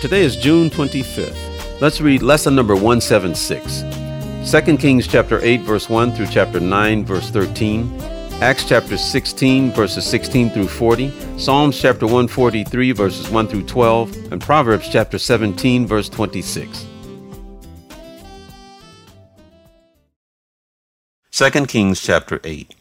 Today is June 25th. Let's read lesson number 176. 2 Kings chapter 8 verse 1 through chapter 9 verse 13, Acts chapter 16 verses 16 through 40, Psalms chapter 143 verses 1 through 12, and Proverbs chapter 17 verse 26. 2 Kings chapter 8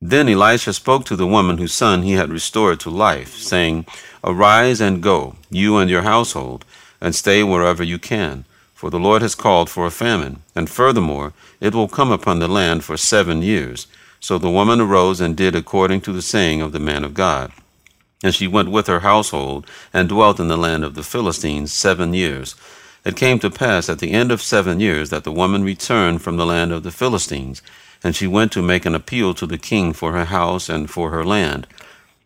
Then Elisha spoke to the woman whose son he had restored to life, saying, Arise and go, you and your household, and stay wherever you can for the Lord has called for a famine, and furthermore, it will come upon the land for seven years. So the woman arose and did according to the saying of the man of God. And she went with her household, and dwelt in the land of the Philistines seven years. It came to pass at the end of seven years that the woman returned from the land of the Philistines, and she went to make an appeal to the king for her house and for her land.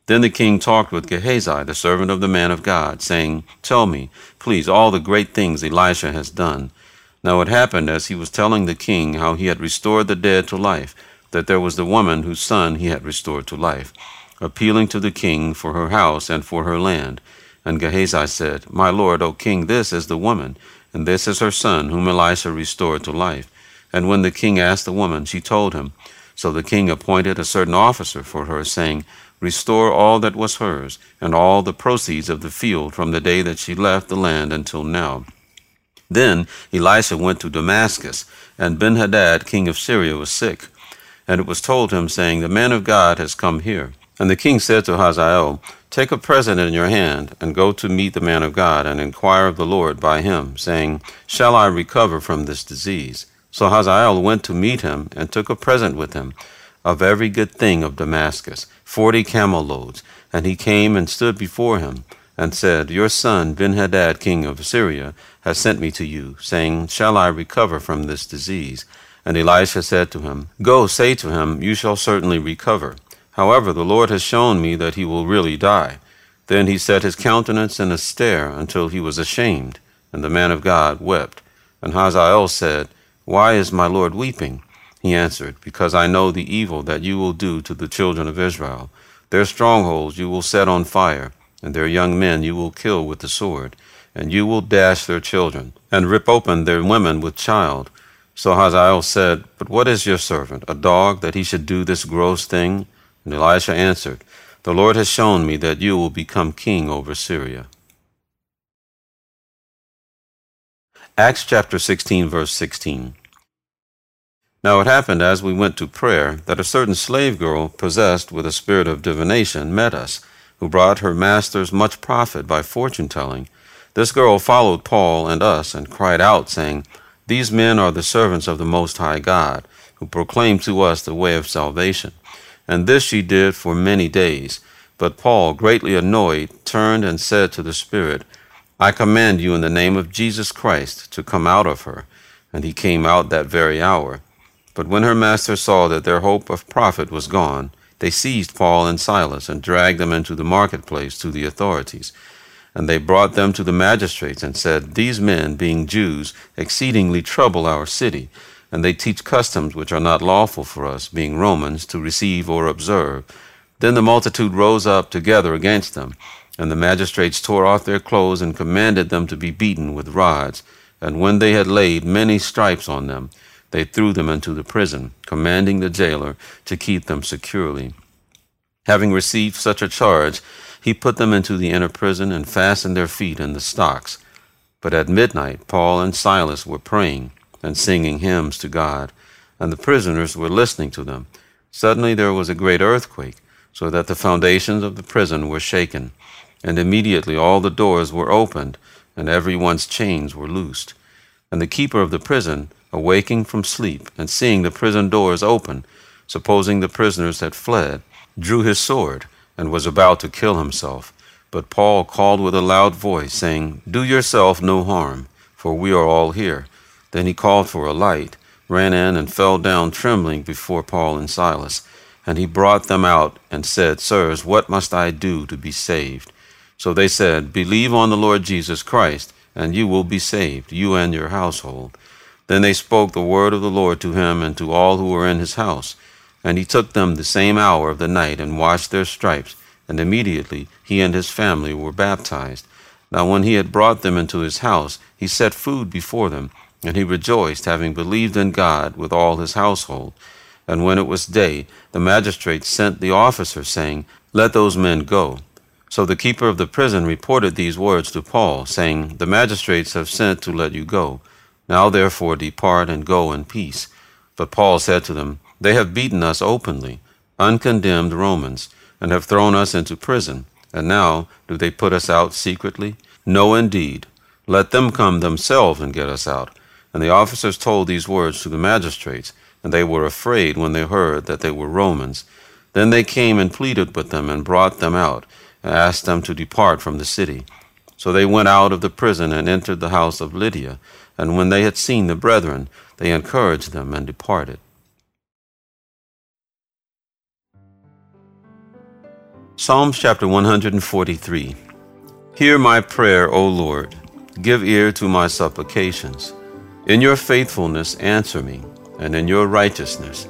Then the king talked with Gehazi, the servant of the man of God, saying, Tell me, please, all the great things Elisha has done. Now it happened as he was telling the king how he had restored the dead to life, that there was the woman whose son he had restored to life, appealing to the king for her house and for her land. And Gehazi said, My lord, O king, this is the woman, and this is her son, whom Elisha restored to life. And when the king asked the woman, she told him. So the king appointed a certain officer for her, saying, Restore all that was hers, and all the proceeds of the field from the day that she left the land until now. Then Elisha went to Damascus, and Benhadad king of Syria was sick. And it was told him, saying, The man of God has come here. And the king said to Hazael, Take a present in your hand, and go to meet the man of God, and inquire of the Lord by him, saying, Shall I recover from this disease? So Hazael went to meet him, and took a present with him, of every good thing of Damascus, forty camel loads. And he came and stood before him, and said, Your son Benhadad king of Syria has sent me to you, saying, Shall I recover from this disease? And Elisha said to him, Go, say to him, You shall certainly recover. However, the Lord has shown me that he will really die. Then he set his countenance in a stare until he was ashamed, and the man of God wept. And Hazael said, Why is my Lord weeping? He answered, Because I know the evil that you will do to the children of Israel. Their strongholds you will set on fire, and their young men you will kill with the sword, and you will dash their children, and rip open their women with child. So Hazael said, But what is your servant, a dog, that he should do this gross thing? And Elisha answered, The Lord has shown me that you will become king over Syria. Acts chapter 16, verse 16. Now it happened as we went to prayer that a certain slave girl possessed with a spirit of divination met us, who brought her masters much profit by fortune telling. This girl followed Paul and us and cried out, saying, These men are the servants of the Most High God, who proclaim to us the way of salvation. And this she did for many days. But Paul, greatly annoyed, turned and said to the Spirit, I command you in the name of Jesus Christ to come out of her. And he came out that very hour. But when her master saw that their hope of profit was gone, they seized Paul and Silas and dragged them into the marketplace to the authorities. And they brought them to the magistrates and said, These men, being Jews, exceedingly trouble our city, and they teach customs which are not lawful for us, being Romans, to receive or observe. Then the multitude rose up together against them, and the magistrates tore off their clothes and commanded them to be beaten with rods. And when they had laid many stripes on them, they threw them into the prison, commanding the jailer to keep them securely. Having received such a charge, he put them into the inner prison and fastened their feet in the stocks. But at midnight, Paul and Silas were praying and singing hymns to God, and the prisoners were listening to them. Suddenly there was a great earthquake, so that the foundations of the prison were shaken, and immediately all the doors were opened, and every one's chains were loosed. And the keeper of the prison, awaking from sleep and seeing the prison doors open, supposing the prisoners had fled, drew his sword and was about to kill himself. But Paul called with a loud voice, saying, Do yourself no harm, for we are all here. Then he called for a light, ran in, and fell down trembling before Paul and Silas. And he brought them out and said, Sirs, what must I do to be saved? So they said, Believe on the Lord Jesus Christ, and you will be saved, you and your household. Then they spoke the word of the Lord to him and to all who were in his house. And he took them the same hour of the night and washed their stripes, and immediately he and his family were baptized. Now when he had brought them into his house, he set food before them, and he rejoiced, having believed in God with all his household. And when it was day, the magistrates sent the officer, saying, Let those men go. So the keeper of the prison reported these words to Paul, saying, The magistrates have sent to let you go. Now therefore depart and go in peace. But Paul said to them, They have beaten us openly, uncondemned Romans, and have thrown us into prison. And now do they put us out secretly? No, indeed. Let them come themselves and get us out. And the officers told these words to the magistrates and they were afraid when they heard that they were Romans. Then they came and pleaded with them and brought them out, and asked them to depart from the city. So they went out of the prison and entered the house of Lydia, and when they had seen the brethren, they encouraged them and departed. Psalms chapter 143 Hear my prayer, O Lord. Give ear to my supplications. In your faithfulness, answer me and in your righteousness.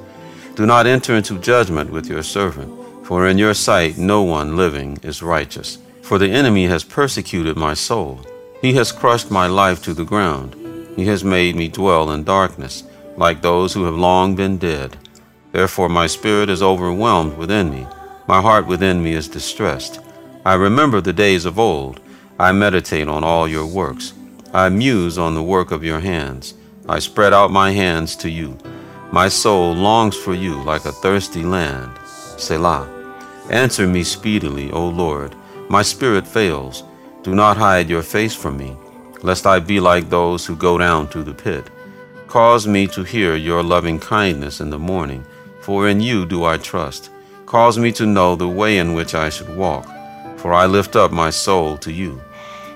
Do not enter into judgment with your servant, for in your sight no one living is righteous. For the enemy has persecuted my soul. He has crushed my life to the ground. He has made me dwell in darkness, like those who have long been dead. Therefore my spirit is overwhelmed within me. My heart within me is distressed. I remember the days of old. I meditate on all your works. I muse on the work of your hands. I spread out my hands to you. My soul longs for you like a thirsty land. Selah. Answer me speedily, O Lord. My spirit fails. Do not hide your face from me, lest I be like those who go down to the pit. Cause me to hear your loving kindness in the morning, for in you do I trust. Cause me to know the way in which I should walk, for I lift up my soul to you.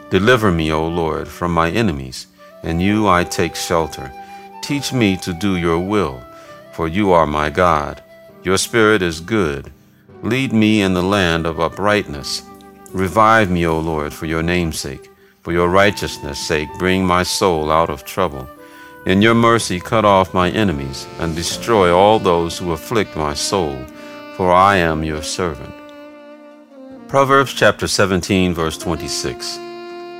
Deliver me, O Lord, from my enemies in you I take shelter. Teach me to do your will, for you are my God. Your spirit is good. Lead me in the land of uprightness. Revive me, O Lord, for your name's sake. For your righteousness' sake, bring my soul out of trouble. In your mercy, cut off my enemies, and destroy all those who afflict my soul, for I am your servant. Proverbs chapter 17, verse 26.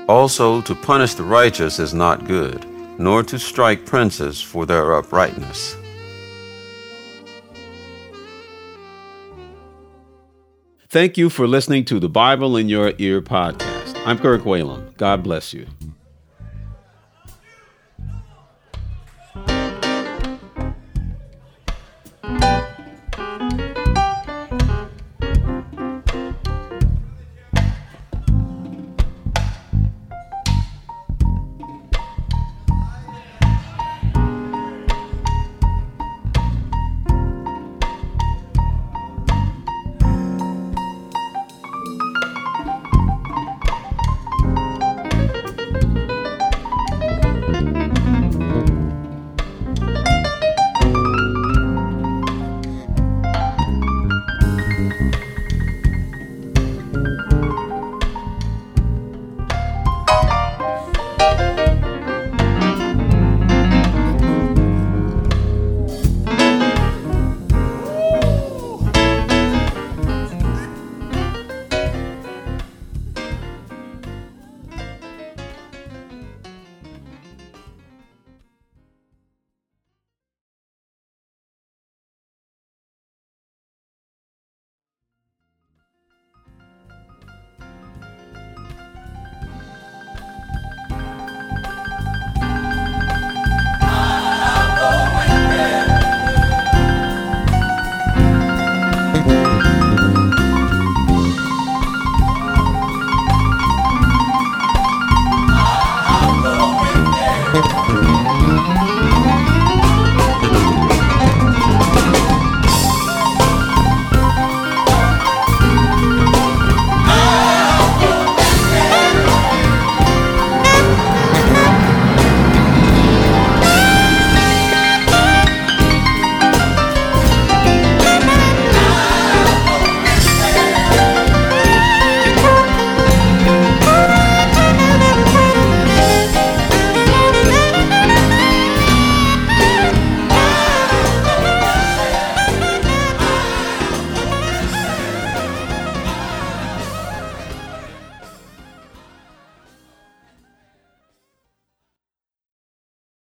Also, to punish the righteous is not good, nor to strike princes for their uprightness. Thank you for listening to the Bible in Your Ear podcast. I'm Kirk Whalum. God bless you.